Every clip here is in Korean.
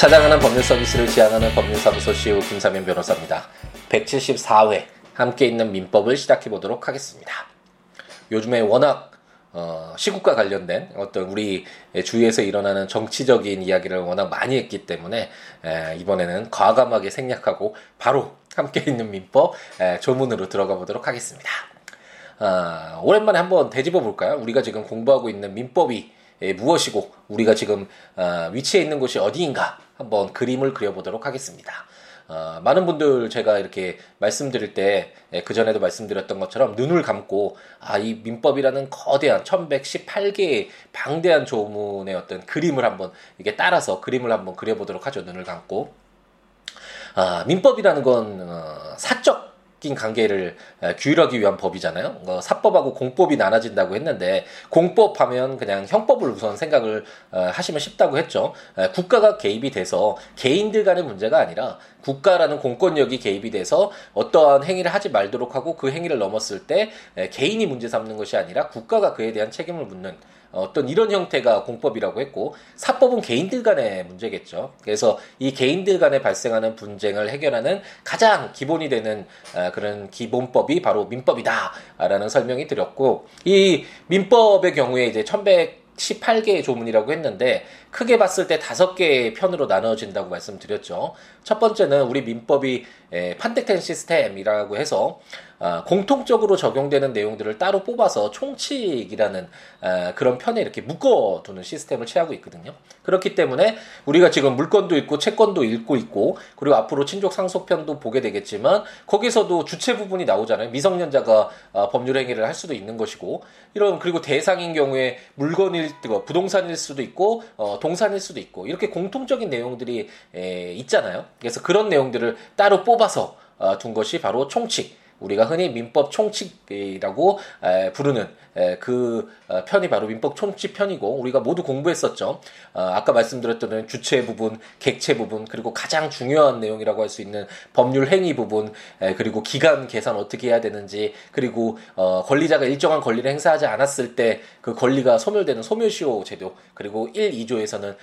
찾아가는 법률 서비스를 지향하는 법률사무소 CEO 김사면 변호사입니다. 174회 함께 있는 민법을 시작해 보도록 하겠습니다. 요즘에 워낙 어, 시국과 관련된 어떤 우리 주위에서 일어나는 정치적인 이야기를 워낙 많이 했기 때문에 에, 이번에는 과감하게 생략하고 바로 함께 있는 민법 에, 조문으로 들어가 보도록 하겠습니다. 어, 오랜만에 한번 되짚어 볼까요? 우리가 지금 공부하고 있는 민법이 에, 무엇이고 우리가 지금 어, 위치해 있는 곳이 어디인가 한번 그림을 그려보도록 하겠습니다. 어, 많은 분들 제가 이렇게 말씀드릴 때, 예, 그전에도 말씀드렸던 것처럼 눈을 감고, 아, 이 민법이라는 거대한 1118개의 방대한 조문의 어떤 그림을 한번 이게 따라서 그림을 한번 그려보도록 하죠. 눈을 감고. 아, 민법이라는 건, 어, 사적 낀 관계를 규율하기 위한 법이잖아요. 어, 사법하고 공법이 나눠진다고 했는데 공법하면 그냥 형법을 우선 생각을 어, 하시면 쉽다고 했죠. 에, 국가가 개입이 돼서 개인들 간의 문제가 아니라 국가라는 공권력이 개입이 돼서 어떠한 행위를 하지 말도록 하고 그 행위를 넘었을 때 에, 개인이 문제 삼는 것이 아니라 국가가 그에 대한 책임을 묻는 어떤 이런 형태가 공법이라고 했고 사법은 개인들 간의 문제겠죠. 그래서 이 개인들 간에 발생하는 분쟁을 해결하는 가장 기본이 되는 아, 그런 기본법이 바로 민법이다라는 설명이 드렸고 이 민법의 경우에 이제 1100 18개의 조문이라고 했는데 크게 봤을 때 다섯 개의 편으로 나눠진다고 말씀드렸죠. 첫 번째는 우리 민법이 판택된 시스템이라고 해서 아, 공통적으로 적용되는 내용들을 따로 뽑아서 총칙이라는 아, 그런 편에 이렇게 묶어두는 시스템을 취하고 있거든요. 그렇기 때문에 우리가 지금 물건도 읽고 채권도 읽고 있고 그리고 앞으로 친족 상속편도 보게 되겠지만 거기서도 주체 부분이 나오잖아요. 미성년자가 아, 법률 행위를 할 수도 있는 것이고 이런 그리고 대상인 경우에 물건일 부동산일 수도 있고 어, 동산일 수도 있고 이렇게 공통적인 내용들이 있잖아요. 그래서 그런 내용들을 따로 뽑아서 어, 둔 것이 바로 총칙. 우리가 흔히 민법 총칙이라고 부르는 그 어, 편이 바로 민법 총칙 편이고 우리가 모두 공부했었죠. 어, 아까 말씀드렸던 주체 부분, 객체 부분 그리고 가장 중요한 내용이라고 할 수 있는 법률 행위 부분 그리고 기간 계산 어떻게 해야 되는지 그리고 어, 권리자가 일정한 권리를 행사하지 않았을 때 그 권리가 소멸되는 소멸시효 제도 그리고 1, 2조에서는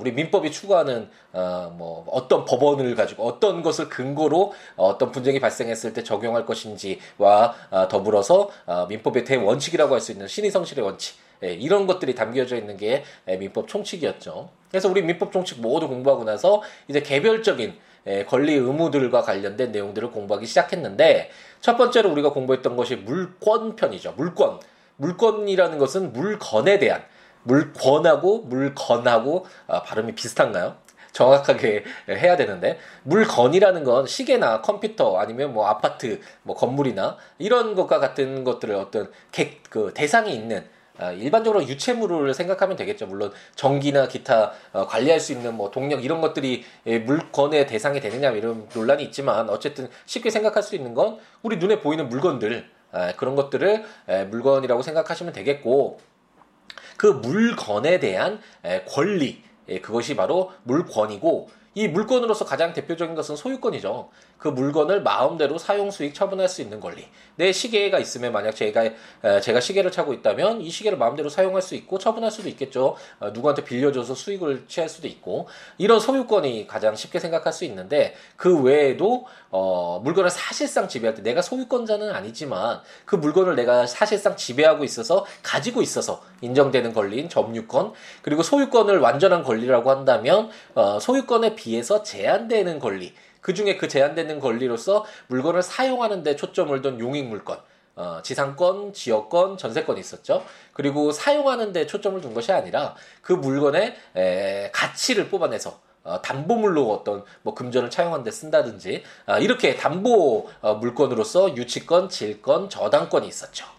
우리 민법이 추구하는 뭐 어떤 법원을 가지고 어떤 것을 근거로 어떤 분쟁이 발생했을 때 적용할 것 인지와 더불어서 민법의 대원칙이라고 할 수 있는 신의성실의 원칙 예, 이런 것들이 담겨져 있는 게 예, 민법 총칙이었죠. 그래서 우리 민법 총칙 모두 공부하고 나서 이제 개별적인 예, 권리 의무들과 관련된 내용들을 공부하기 시작했는데 첫 번째로 우리가 공부했던 것이 물권편이죠. 물권. 물권이라는 것은 물건에 대한 물권하고 물건하고 아, 발음이 비슷한가요? 정확하게 해야 되는데 물건이라는 건 시계나 컴퓨터 아니면 뭐 아파트 뭐 건물이나 이런 것과 같은 것들을 어떤 객, 그 대상이 있는 아, 일반적으로 유체물을 생각하면 되겠죠. 물론 전기나 기타 어, 관리할 수 있는 뭐 동력 이런 것들이 예, 물건의 대상이 되느냐 이런 논란이 있지만 어쨌든 쉽게 생각할 수 있는 건 우리 눈에 보이는 물건들 아, 그런 것들을 물건이라고 생각하시면 되겠고 그 물건에 대한 권리 그것이 바로 물건이고 이 물건으로서 가장 대표적인 것은 소유권이죠. 그 물건을 마음대로 사용 수익 처분할 수 있는 권리. 내 시계가 있으면 만약 제가 제가 시계를 차고 있다면 이 시계를 마음대로 사용할 수 있고 처분할 수도 있겠죠. 어, 누구한테 빌려줘서 수익을 취할 수도 있고 이런 소유권이 가장 쉽게 생각할 수 있는데 그 외에도 어, 물건을 사실상 지배할 때 내가 소유권자는 아니지만 그 물건을 내가 사실상 지배하고 있어서 가지고 있어서 인정되는 권리인 점유권 그리고 소유권을 완전한 권리라고 한다면 어, 소유권에 비 해서 제한되는 권리 그 중에 그 제한되는 권리로서 물건을 사용하는 데 초점을 둔 용익물권, 어, 지상권, 지역권, 전세권이 있었죠. 그리고 사용하는 데 초점을 둔 것이 아니라 그 물건의 에, 가치를 뽑아내서 어, 담보물로 어떤 뭐 금전을 차용한 데 쓴다든지 어, 이렇게 담보 어, 물건으로서 유치권, 질권, 저당권이 있었죠.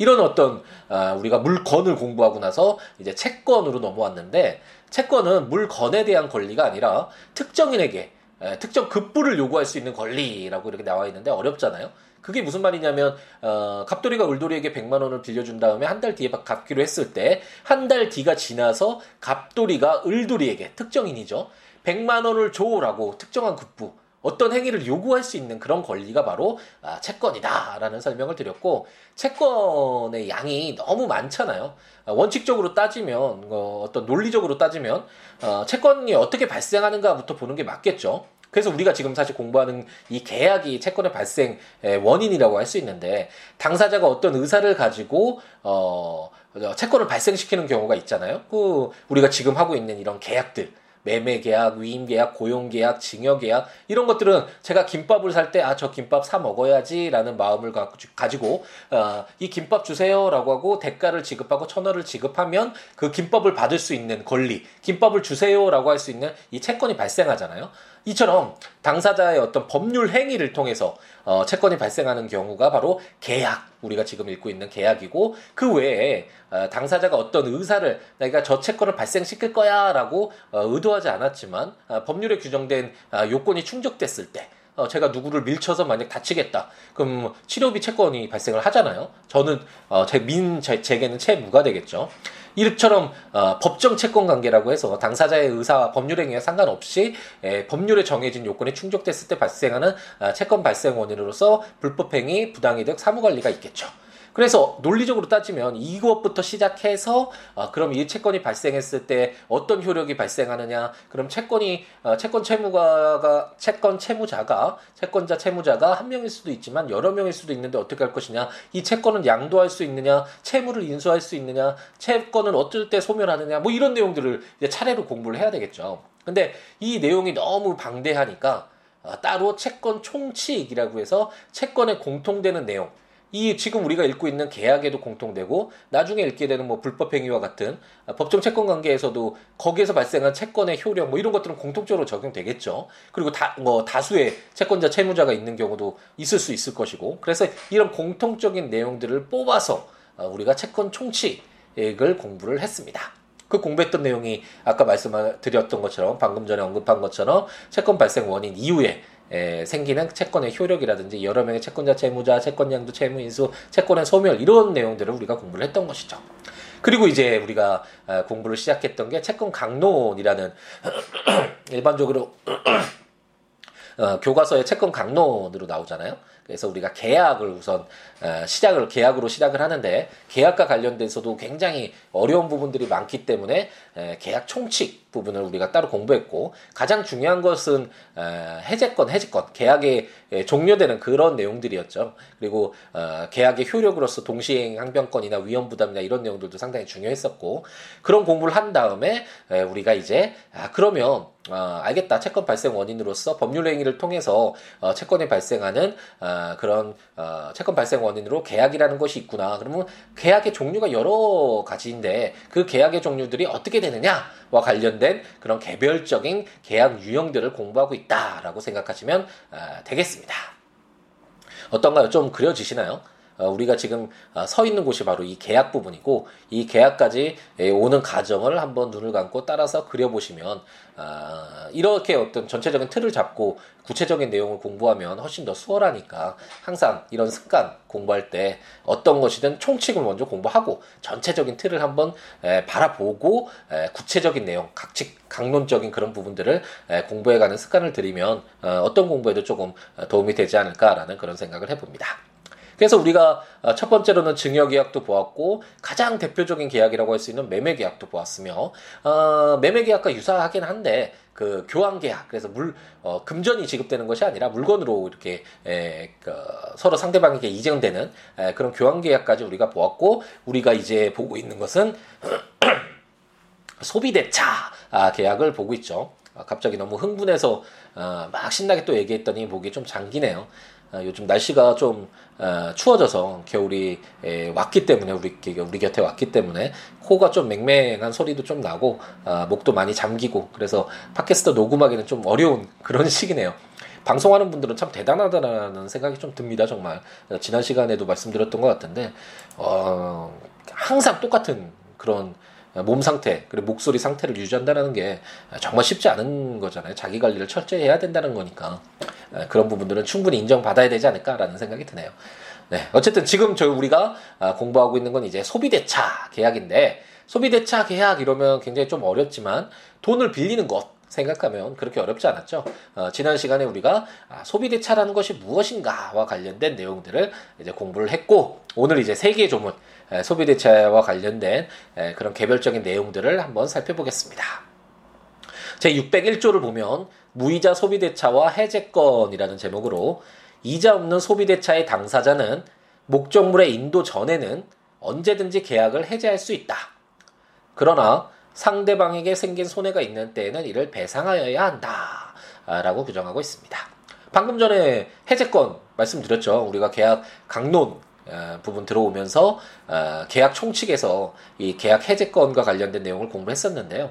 이런 어떤 어, 우리가 물건을 공부하고 나서 이제 채권으로 넘어왔는데 채권은 물건에 대한 권리가 아니라 특정인에게 에, 특정 급부를 요구할 수 있는 권리라고 이렇게 나와 있는데 어렵잖아요. 그게 무슨 말이냐면 어, 갑돌이가 울돌이에게 100만 원을 빌려준 다음에 한 달 뒤에 갚기로 했을 때 한 달 뒤가 지나서 갑돌이가 을돌이에게 특정인이죠. 100만 원을 줘라고 특정한 급부 어떤 행위를 요구할 수 있는 그런 권리가 바로 아, 채권이다라는 설명을 드렸고 채권의 양이 너무 많잖아요. 아, 원칙적으로 따지면 어, 어떤 논리적으로 따지면 어, 채권이 어떻게 발생하는가부터 보는 게 맞겠죠. 그래서 우리가 지금 사실 공부하는 이 계약이 채권의 발생 원인이라고 할 수 있는데 당사자가 어떤 의사를 가지고 어 채권을 발생시키는 경우가 있잖아요. 그 우리가 지금 하고 있는 이런 계약들 매매 계약, 위임 계약, 고용 계약, 징역 계약 이런 것들은 제가 김밥을 살 때 아 저 김밥 사 먹어야지라는 마음을 가지고 어, 이 김밥 주세요라고 하고 대가를 지급하고 천 원을 지급하면 그 김밥을 받을 수 있는 권리, 김밥을 주세요라고 할 수 있는 이 채권이 발생하잖아요. 이처럼 당사자의 어떤 법률 행위를 통해서 어, 채권이 발생하는 경우가 바로 계약, 우리가 지금 읽고 있는 계약이고 그 외에 어, 당사자가 어떤 의사를 내가 저 채권을 발생시킬 거야라고 어, 의도하지 않았지만 어, 법률에 규정된 어, 요건이 충족됐을 때 어, 제가 누구를 밀쳐서 만약 다치겠다. 그럼 치료비 채권이 발생을 하잖아요. 저는 어, 제 민, 제, 제게는 채무가 되겠죠. 이처럼 어, 법정 채권 관계라고 해서 당사자의 의사와 법률 행위와 상관없이 에, 법률에 정해진 요건이 충족됐을 때 발생하는 어, 채권 발생 원인으로서 불법행위, 부당이득, 사무관리가 있겠죠. 그래서 논리적으로 따지면 이것부터 시작해서 어, 그럼 이 채권이 발생했을 때 어떤 효력이 발생하느냐? 그럼 채권이 어, 채권 채무가가 채권 채무자가 채권자 채무자가 한 명일 수도 있지만 여러 명일 수도 있는데 어떻게 할 것이냐? 이 채권은 양도할 수 있느냐? 채무를 인수할 수 있느냐? 채권은 어떨 때 소멸하느냐? 뭐 이런 내용들을 이제 차례로 공부를 해야 되겠죠. 근데 이 내용이 너무 방대하니까 어, 따로 채권 총칙이라고 해서 채권에 공통되는 내용 이 지금 우리가 읽고 있는 계약에도 공통되고 나중에 읽게 되는 뭐 불법 행위와 같은 아, 법정 채권 관계에서도 거기에서 발생한 채권의 효력 뭐 이런 것들은 공통적으로 적용되겠죠. 그리고 다 뭐 다수의 채권자 채무자가 있는 경우도 있을 수 있을 것이고 그래서 이런 공통적인 내용들을 뽑아서 어, 우리가 채권 총칙을 공부를 했습니다. 그 공부했던 내용이 아까 말씀드렸던 것처럼 방금 전에 언급한 것처럼 채권 발생 원인 이후에 에, 생기는 채권의 효력이라든지 여러 명의 채권자 채무자 채권 양도 채무 인수 채권의 소멸 이런 내용들을 우리가 공부를 했던 것이죠. 그리고 이제 우리가 아, 공부를 시작했던 게 채권 강론이라는 일반적으로 어, 교과서의 채권 강론으로 나오잖아요. 그래서 우리가 계약을 우선 어, 시작을 계약으로 시작을 하는데 계약과 관련돼서도 굉장히 어려운 부분들이 많기 때문에 계약 총칙 부분을 우리가 따로 공부했고 가장 중요한 것은 어, 해제권, 해지권, 계약에 종료되는 그런 내용들이었죠. 그리고 어, 계약의 효력으로서 동시행 항변권이나 위험 부담이나 이런 내용들도 상당히 중요했었고 그런 공부를 한 다음에 우리가 이제 아, 그러면 어, 알겠다. 채권 발생 원인으로서 법률 행위를 통해서 어, 채권이 발생하는 어, 그런 어, 채권 발생 원인으로 계약이라는 것이 있구나. 그러면 계약의 종류가 여러 가지인데 그 계약의 종류들이 어떻게 되느냐와 관련된 그런 개별적인 계약 유형들을 공부하고 있다라고 생각하시면 어, 되겠습니다. 어떤가요? 좀 그려지시나요? 어, 우리가 지금 어, 서 있는 곳이 바로 이 계약 부분이고 이 계약까지 오는 과정을 한번 눈을 감고 따라서 그려보시면 아, 이렇게 어떤 전체적인 틀을 잡고 구체적인 내용을 공부하면 훨씬 더 수월하니까 항상 이런 습관 공부할 때 어떤 것이든 총칙을 먼저 공부하고 전체적인 틀을 한번 바라보고 구체적인 내용, 각칙, 강론적인 그런 부분들을 공부해가는 습관을 들이면 어, 어떤 공부에도 조금 도움이 되지 않을까라는 그런 생각을 해봅니다. 그래서 우리가 어, 첫 번째로는 증여 계약도 보았고 가장 대표적인 계약이라고 할 수 있는 매매 계약도 보았으며 어, 매매 계약과 유사하긴 한데 그 교환 계약 그래서 물 어, 금전이 지급되는 것이 아니라 물건으로 이렇게 에, 그, 서로 상대방에게 이전되는 에, 그런 교환 계약까지 우리가 보았고 우리가 이제 보고 있는 것은 소비대차 아, 계약을 보고 있죠. 아, 갑자기 너무 흥분해서 어, 막 신나게 또 얘기했더니 목이 좀 잠기네요. 아, 요즘 날씨가 좀 어, 추워져서 겨울이 왔기 때문에 우리 우리 곁에 왔기 때문에 코가 좀 맹맹한 소리도 좀 나고 아, 목도 많이 잠기고 그래서 팟캐스트 녹음하기는 좀 어려운 그런 시기네요. 방송하는 분들은 참 대단하다는 생각이 좀 듭니다 정말 지난 시간에도 말씀드렸던 것 같은데 어, 항상 똑같은 그런 몸 상태 그리고 목소리 상태를 유지한다는 게 정말 쉽지 않은 거잖아요. 자기 관리를 철저히 해야 된다는 거니까 그런 부분들은 충분히 인정받아야 되지 않을까라는 생각이 드네요. 네, 어쨌든 지금 저희 우리가 아, 공부하고 있는 건 이제 소비대차 계약인데 소비대차 계약 이러면 굉장히 좀 어렵지만 돈을 빌리는 것 생각하면 그렇게 어렵지 않았죠. 어, 지난 시간에 우리가 아, 소비대차라는 것이 무엇인가와 관련된 내용들을 이제 공부를 했고 오늘 이제 세계 조문 에, 소비대차와 관련된 에, 그런 개별적인 내용들을 한번 살펴보겠습니다. 제 601조를 보면 무이자 소비 대차와 해제권이라는 제목으로 이자 없는 소비 대차의 당사자는 목적물의 인도 전에는 언제든지 계약을 해제할 수 있다. 그러나 상대방에게 생긴 손해가 있는 때에는 이를 배상하여야 한다. 라고 규정하고 있습니다. 방금 전에 해제권 말씀드렸죠. 우리가 계약 강론 어, 부분 들어오면서 어, 계약 총칙에서 이 계약 해제권과 관련된 내용을 공부했었는데요.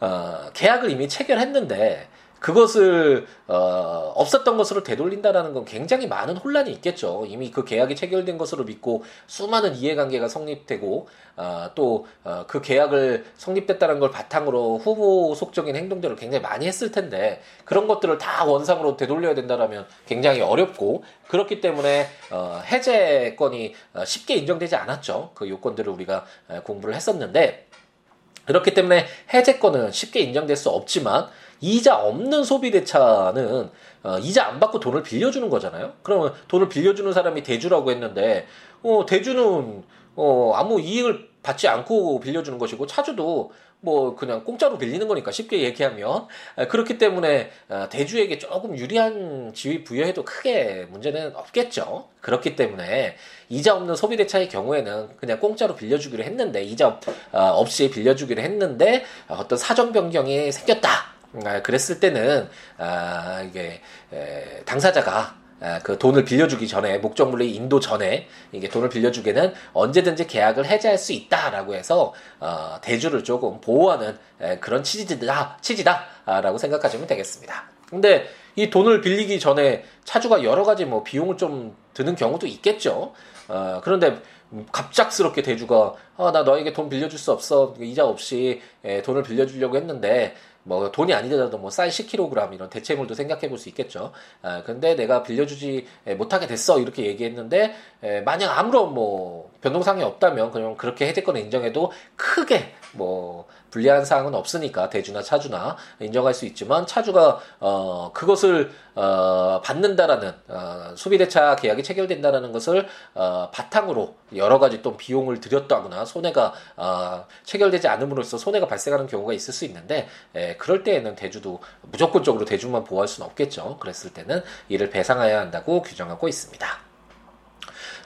어, 계약을 이미 체결했는데 그것을 어, 없었던 것으로 되돌린다라는 건 굉장히 많은 혼란이 있겠죠. 이미 그 계약이 체결된 것으로 믿고 수많은 이해관계가 성립되고 어, 또그 어, 계약을 성립됐다는 걸 바탕으로 후보 속적인 행동들을 굉장히 많이 했을 텐데 그런 것들을 다 원상으로 되돌려야 된다라면 굉장히 어렵고 그렇기 때문에 어, 해제권이 어, 쉽게 인정되지 않았죠. 그 요건들을 우리가 공부를 했었는데 그렇기 때문에 해제권은 쉽게 인정될 수 없지만 이자 없는 소비대차는 어, 이자 안 받고 돈을 빌려주는 거잖아요. 그러면 돈을 빌려주는 사람이 대주라고 했는데 어, 대주는 어, 아무 이익을 받지 않고 빌려주는 것이고 차주도 뭐 그냥 공짜로 빌리는 거니까 쉽게 얘기하면 아, 그렇기 때문에 아, 대주에게 조금 유리한 지위 부여해도 크게 문제는 없겠죠. 그렇기 때문에 이자 없는 소비대차의 경우에는 그냥 공짜로 빌려주기로 했는데 이자 아, 없이 빌려주기로 했는데 어떤 사정 변경이 생겼다. 그랬을 때는 이게 당사자가 아, 그 돈을 빌려주기 전에 목적물의 인도 전에 이게 돈을 빌려주기는 언제든지 계약을 해제할 수 있다라고 해서 어, 대주를 조금 보호하는 에, 그런 취지다 취지다라고 생각하시면 되겠습니다. 근데 이 돈을 빌리기 전에 차주가 여러 가지 뭐 비용을 좀 드는 경우도 있겠죠. 어, 그런데 갑작스럽게 대주가 아, 나 너에게 돈 빌려줄 수 없어 이자 없이 에, 돈을 빌려주려고 했는데 뭐 돈이 아니더라도 뭐 쌀 10kg 이런 대체물도 생각해 볼 수 있겠죠. 아, 근데 내가 빌려주지 못하게 됐어 이렇게 얘기했는데 에, 만약 아무런 뭐 변동사항이 없다면 그냥 그렇게 해제권을 인정해도 크게 뭐 불리한 사항은 없으니까 대주나 차주나 인정할 수 있지만 차주가 어 그것을 어 받는다라는 어 소비대차 계약이 체결된다라는 것을 어 바탕으로 여러 가지 또 비용을 들였다거나 손해가 어 체결되지 않음으로써 손해가 발생하는 경우가 있을 수 있는데 에 그럴 때에는 대주도 무조건적으로 대주만 보호할 수는 없겠죠. 그랬을 때는 이를 배상해야 한다고 규정하고 있습니다.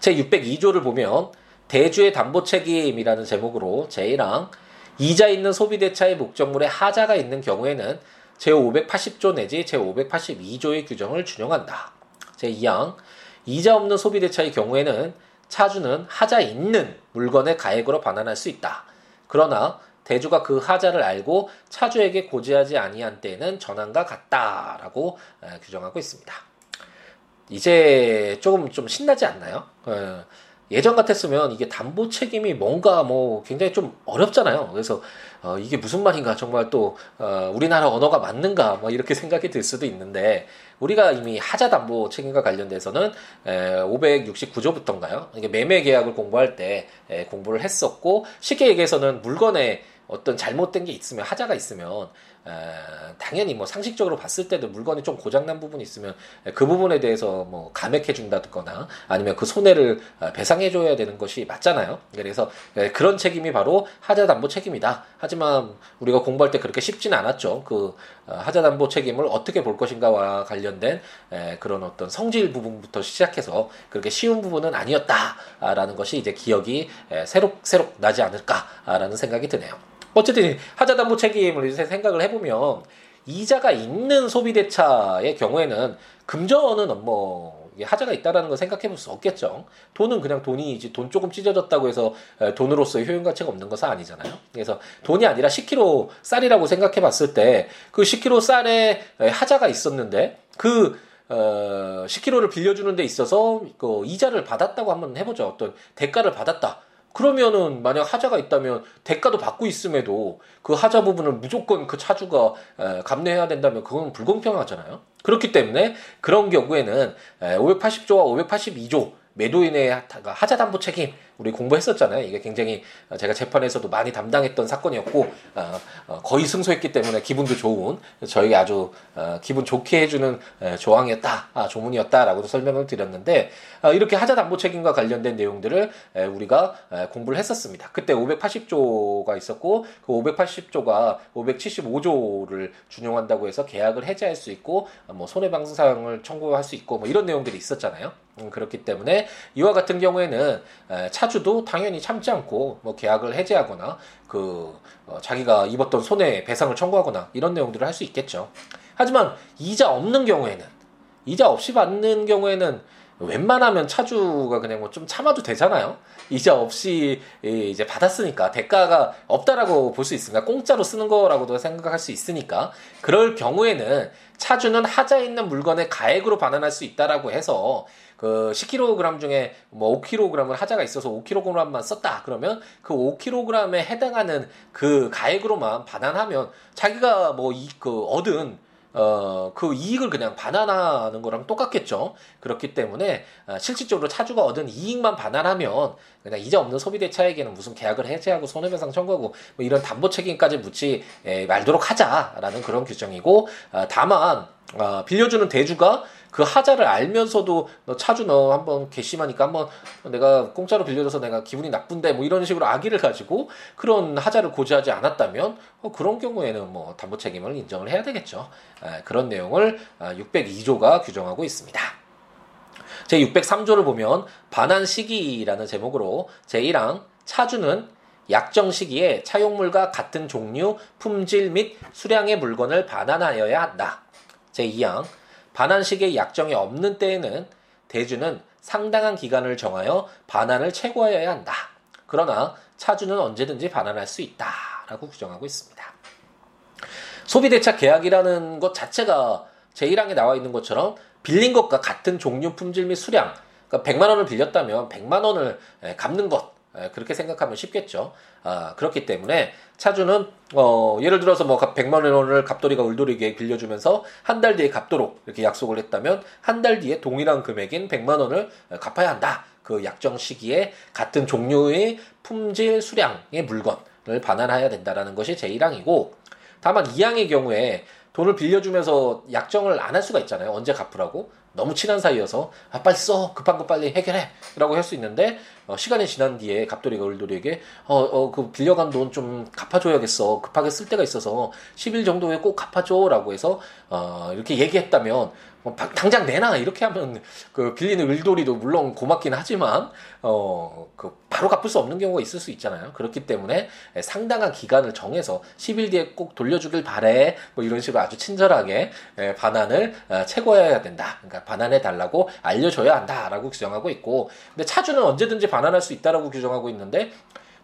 제 602조를 보면 대주의 담보 책임이라는 제목으로 제1항 이자 있는 소비 대차의 목적물에 하자가 있는 경우에는 제580조 내지 제582조의 규정을 준용한다. 제2항 이자 없는 소비 대차의 경우에는 차주는 하자 있는 물건의 가액으로 반환할 수 있다. 그러나 대주가 그 하자를 알고 차주에게 고지하지 아니한 때에는 전환과 같다라고 규정하고 있습니다. 이제 조금 좀 신나지 않나요? 예전 같았으면 이게 담보 책임이 뭔가 뭐 굉장히 좀 어렵잖아요. 그래서 어, 이게 무슨 말인가 정말 또 어, 우리나라 언어가 맞는가 뭐 이렇게 생각이 들 수도 있는데 우리가 이미 하자 담보 책임과 관련돼서는 에, 569조부터인가요? 이게 매매 계약을 공부할 때 에, 공부를 했었고 쉽게 얘기해서는 물건에 어떤 잘못된 게 있으면 하자가 있으면 에, 당연히 뭐 상식적으로 봤을 때도 물건이 좀 고장난 부분이 있으면 그 부분에 대해서 뭐 감액해 준다거나 아니면 그 손해를 어, 배상해 줘야 되는 것이 맞잖아요. 그래서 그런 책임이 바로 하자 담보 책임이다. 하지만 우리가 공부할 때 그렇게 쉽지는 않았죠. 그 어, 하자 담보 책임을 어떻게 볼 것인가와 관련된 그런 어떤 성질 부분부터 시작해서 그렇게 쉬운 부분은 아니었다라는 것이 이제 기억이 새록새록 나지 않을까라는 생각이 드네요. 어쨌든 하자담보 책임을 생각을 해보면 이자가 있는 소비대차의 경우에는 금전은 뭐 하자가 있다라는 걸 생각해 볼 수 없겠죠. 돈은 그냥 돈이지 돈 조금 찢어졌다고 해서 돈으로서의 효용 가치가 없는 것은 아니잖아요. 그래서 돈이 아니라 10kg 쌀이라고 생각해 봤을 때 그 10kg 쌀에 하자가 있었는데 그 어, 10kg를 빌려주는 데 있어서 그 이자를 받았다고 한번 해보죠. 어떤 대가를 받았다. 그러면은 만약 하자가 있다면 대가도 받고 있음에도 그 하자 부분을 무조건 그 차주가 감내해야 된다면 그건 불공평하잖아요. 그렇기 때문에 그런 경우에는 580조와 582조 매도인의 하자 담보 책임 우리 공부했었잖아요. 이게 굉장히 제가 재판에서도 많이 담당했던 사건이었고 어, 어, 거의 승소했기 때문에 기분도 좋은 저에게 아주 어, 기분 좋게 해주는 조항이었다, 아, 조문이었다라고도 설명을 드렸는데 이렇게 하자 담보 책임과 관련된 내용들을 우리가 공부를 했었습니다. 그때 580조가 있었고 그 580조가 575조를 준용한다고 해서 계약을 해제할 수 있고 뭐 손해방상을 청구할 수 있고 뭐 이런 내용들이 있었잖아요. 음, 그렇기 때문에 이와 같은 경우에는 차주도 당연히 참지 않고 뭐 계약을 해제하거나 그 어, 자기가 입었던 손해 배상을 청구하거나 이런 내용들을 할 수 있겠죠. 하지만 이자 없는 경우에는 이자 없이 받는 경우에는 웬만하면 차주가 그냥 뭐 좀 참아도 되잖아요. 이자 없이 이제 받았으니까 대가가 없다라고 볼 수 있으니까 공짜로 쓰는 거라고도 생각할 수 있으니까. 그럴 경우에는 차주는 하자 있는 물건의 가액으로 반환할 수 있다라고 해서 그 10kg 중에 뭐 5kg을 하자가 있어서 5kg만 썼다. 그러면 그 5kg에 해당하는 그 가액으로만 반환하면 자기가 뭐 이 그 얻은 어, 그 이익을 그냥 반환하는 거랑 똑같겠죠. 그렇기 때문에 어, 실질적으로 차주가 얻은 이익만 반환하면 그냥 이자 없는 소비대차에게는 무슨 계약을 해제하고 손해배상 청구하고 뭐 이런 담보 책임까지 묻지 에, 말도록 하자라는 그런 규정이고 어, 다만 어, 빌려주는 대주가 그 하자를 알면서도 너 차주 너 한번 괘씸하니까 한번 내가 공짜로 빌려줘서 내가 기분이 나쁜데 뭐 이런 식으로 악의를 가지고 그런 하자를 고지하지 않았다면 어, 그런 경우에는 뭐 담보 책임을 인정을 해야 되겠죠. 에, 그런 내용을 602조가 아, 규정하고 있습니다. 제 603조를 보면 반환 시기라는 제목으로 제1항 차주는 약정 시기에 차용물과 같은 종류, 품질 및 수량의 물건을 반환하여야 한다. 제2항 반환식의 약정이 없는 때에는 대주는 상당한 기간을 정하여 반환을 최고하여야 한다. 그러나 차주는 언제든지 반환할 수 있다라고 규정하고 있습니다. 소비대차 계약이라는 것 자체가 제1항에 나와 있는 것처럼 빌린 것과 같은 종류, 품질 및 수량, 그러니까 100만 원을 빌렸다면 100만 원을 갚는 것, 그렇게 생각하면 쉽겠죠. 아, 그렇기 때문에 차주는 어, 예를 들어서 뭐 100만 원을 갑돌이가 울돌이게 빌려주면서 한 달 뒤에 갚도록 이렇게 약속을 했다면 한 달 뒤에 동일한 금액인 100만 원을 갚아야 한다. 그 약정 시기에 같은 종류의 품질 수량의 물건을 반환해야 된다라는 것이 제1항이고 다만 2항의 경우에 돈을 빌려주면서 약정을 안 할 수가 있잖아요. 언제 갚으라고. 너무 친한 사이여서 아 빨리 써 급한 거 빨리 해결해 라고 할 수 있는데 어, 시간이 지난 뒤에 갑돌이가 을돌이에게 어 어 그 빌려간 돈 좀 갚아줘야겠어 급하게 쓸 때가 있어서 10일 정도에 꼭 갚아줘라고 해서 어 이렇게 얘기했다면 뭐 당장 내놔 이렇게 하면 그 빌리는 을돌이도 물론 고맙긴 하지만 어 그 바로 갚을 수 없는 경우가 있을 수 있잖아요. 그렇기 때문에 상당한 기간을 정해서 10일 뒤에 꼭 돌려주길 바래 뭐 이런 식으로 아주 친절하게 반환을 어, 최고해야 된다. 그러니까 반환해 달라고 알려줘야 한다라고 규정하고 있고 근데 차주는 언제든지 반 환할 수 있다라고 규정하고 있는데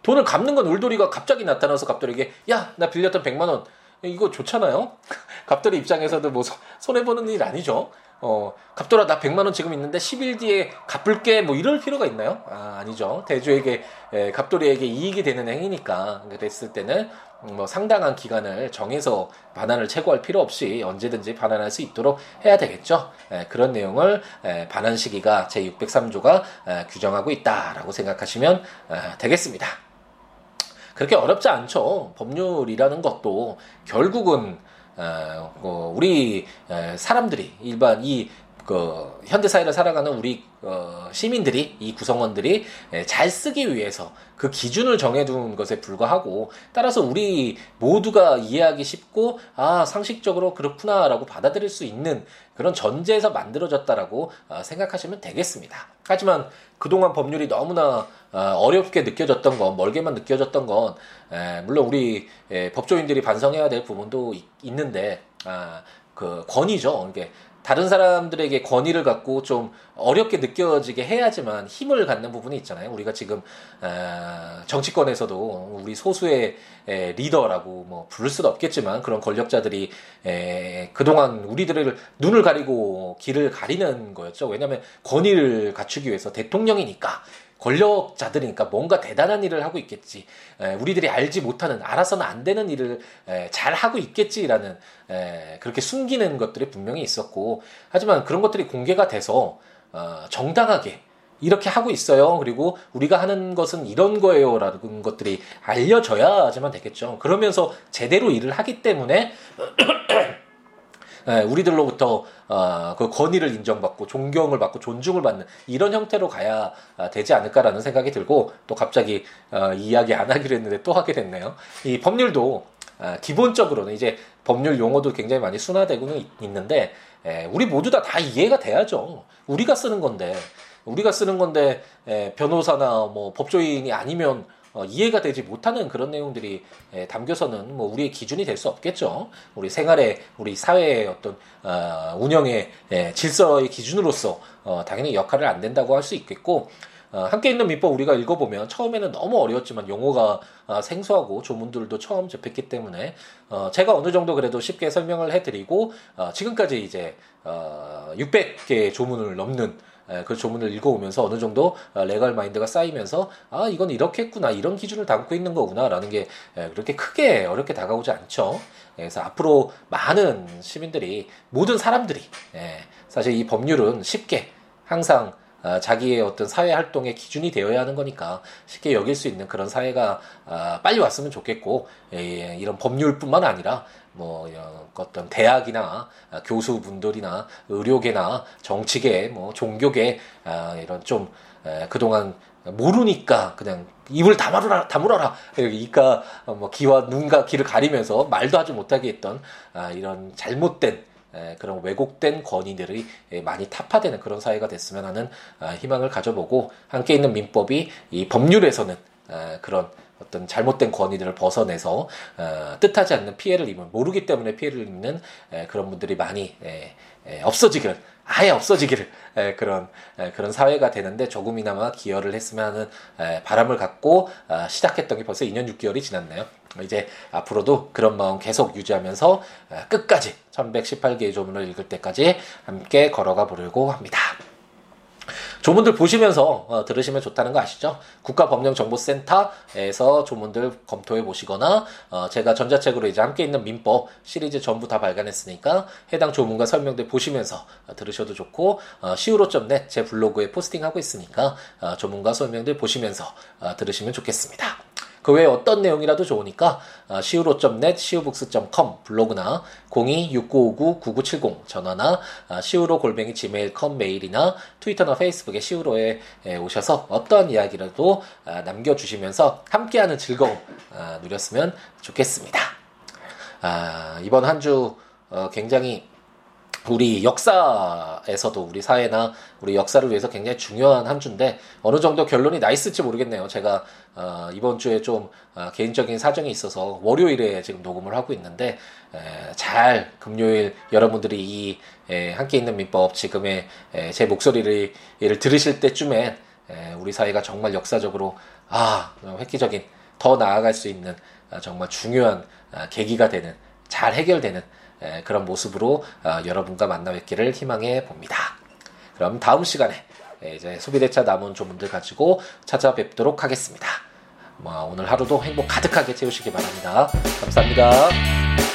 돈을 갚는 건 울돌이가 갑자기 나타나서 갑돌이에게 야 나 빌렸던 100만 원 이거 좋잖아요. 갑돌이 입장에서도 뭐 손해 보는 일 아니죠. 어, 갑돌아 나 100만 원 지금 있는데 10일 뒤에 갚을게 뭐 이럴 필요가 있나요? 아, 아니죠. 대주에게 에, 갑돌이에게 이익이 되는 행위니까 그랬을 때는 뭐 상당한 기간을 정해서 반환을 최고할 필요 없이 언제든지 반환할 수 있도록 해야 되겠죠. 에, 그런 내용을 에, 반환 시기가 제 603조가 에, 규정하고 있다라고 생각하시면 에, 되겠습니다. 그렇게 어렵지 않죠. 법률이라는 것도 결국은 우리 사람들이 일반 이 그 현대 사회를 살아가는 우리 어, 시민들이 이 구성원들이 잘 쓰기 위해서 그 기준을 정해둔 것에 불과하고 따라서 우리 모두가 이해하기 쉽고 아 상식적으로 그렇구나라고 받아들일 수 있는 그런 전제에서 만들어졌다라고 어, 생각하시면 되겠습니다. 하지만 그동안 법률이 너무나 어, 어렵게 느껴졌던 건 멀게만 느껴졌던 건 에, 물론 우리 에, 법조인들이 반성해야 될 부분도 있, 는데 아, 그 권위죠. 이게 다른 사람들에게 권위를 갖고 좀 어렵게 느껴지게 해야지만 힘을 갖는 부분이 있잖아요. 우리가 지금 어, 정치권에서도 우리 소수의 리더라고 뭐 부를 수는 없겠지만 그런 권력자들이 그동안 우리들을 눈을 가리고 길을 가리는 거였죠. 왜냐하면 권위를 갖추기 위해서 대통령이니까 권력자들이니까 뭔가 대단한 일을 하고 있겠지. 에, 우리들이 알지 못하는, 알아서는 안 되는 일을 에, 잘 하고 있겠지라는 에, 그렇게 숨기는 것들이 분명히 있었고, 하지만 그런 것들이 공개가 돼서 어, 정당하게 이렇게 하고 있어요. 그리고 우리가 하는 것은 이런 거예요라는 것들이 알려져야지만 되겠죠. 그러면서 제대로 일을 하기 때문에 예, 우리들로부터 어, 그 권위를 인정받고 존경을 받고 존중을 받는 이런 형태로 가야 아, 되지 않을까라는 생각이 들고 또 갑자기 어, 이야기 안 하기로 했는데 또 하게 됐네요. 이 법률도 아, 기본적으로는 이제 법률 용어도 굉장히 많이 순화되고는 있는데 에, 우리 모두 다 다 이해가 돼야죠. 우리가 쓰는 건데 우리가 쓰는 건데 에, 변호사나 뭐 법조인이 아니면 어, 이해가 되지 못하는 그런 내용들이 에, 담겨서는 뭐 우리의 기준이 될 수 없겠죠. 우리 생활의 우리 사회의 어떤 어, 운영의 에, 질서의 기준으로서 어, 당연히 역할을 안 된다고 할 수 있겠고 어, 함께 있는 민법 우리가 읽어보면 처음에는 너무 어려웠지만 용어가 어, 생소하고 조문들도 처음 접했기 때문에 어, 제가 어느 정도 그래도 쉽게 설명을 해드리고 어, 지금까지 이제 어, 600개 조문을 넘는 그 조문을 읽어오면서 어느 정도 어, 레갈 마인드가 쌓이면서 아 이건 이렇게 했구나 이런 기준을 담고 있는 거구나라는 게 그렇게 크게 어렵게 다가오지 않죠. 그래서 앞으로 많은 시민들이 모든 사람들이 사실 이 법률은 쉽게 항상 어, 자기의 어떤 사회 활동의 기준이 되어야 하는 거니까 쉽게 여길 수 있는 그런 사회가 어, 빨리 왔으면 좋겠고 예, 이런 법률뿐만 아니라 뭐 어떤 대학이나 교수분들이나 의료계나 정치계, 뭐 종교계 아, 이런 좀 그동안 모르니까 그냥 입을 다물어라 다물어라. 이까 뭐 귀와 눈과 귀를 가리면서 말도 하지 못하게 했던 아, 이런 잘못된 그런 왜곡된 권위들이 많이 타파되는 그런 사회가 됐으면 하는 아, 희망을 가져보고 함께 있는 민법이 이 법률에서는 그런 어떤 잘못된 권위들을 벗어내서 어, 뜻하지 않는 피해를 입은 모르기 때문에 피해를 입는 에, 그런 분들이 많이 에, 에, 없어지기를 아예 없어지기를 에, 그런 에, 그런 사회가 되는데 조금이나마 기여를 했으면 하는 에, 바람을 갖고 어, 시작했던 게 벌써 2년 6개월이 지났네요. 이제 앞으로도 그런 마음 계속 유지하면서 에, 끝까지 1118개의 조문을 읽을 때까지 함께 걸어가 보려고 합니다. 조문들 보시면서 어, 들으시면 좋다는 거 아시죠? 국가법령정보센터에서 조문들 검토해 보시거나 어, 제가 전자책으로 이제 함께 있는 민법 시리즈 전부 다 발간했으니까 해당 조문과 설명들 보시면서 어, 들으셔도 좋고 어, 시우로.net 제 블로그에 포스팅하고 있으니까 어, 조문과 설명들 보시면서 어, 들으시면 좋겠습니다. 그 외에 어떤 내용이라도 좋으니까 어, siwo.net, siwobooks.com 블로그나 026959-9970 전화나 어, siwo 골뱅이 gmail.com 메일이나 트위터나 페이스북에 siwo에 오셔서 어떤 이야기라도 어, 남겨주시면서 함께하는 즐거움 누렸으면 좋겠습니다. 아, 이번 한 주 굉장히 우리 역사에서도 우리 사회나 우리 역사를 위해서 굉장히 중요한 한 주인데 어느 정도 결론이 나 있을지 모르겠네요. 제가 어, 이번 주에 좀 어, 개인적인 사정이 있어서 월요일에 지금 녹음을 하고 있는데 에, 잘 금요일 여러분들이 이 에, 함께 있는 민법 지금의 에, 제 목소리를 들으실 때쯤에 에, 우리 사회가 정말 역사적으로 아 획기적인 더 나아갈 수 있는 아, 정말 중요한 아, 계기가 되는 잘 해결되는 그런 모습으로 어, 여러분과 만나 뵙기를 희망해 봅니다. 그럼 다음 시간에 이제 소비대차 남은 조문들 가지고 찾아뵙도록 하겠습니다. 뭐 오늘 하루도 행복 가득하게 채우시기 바랍니다. 감사합니다.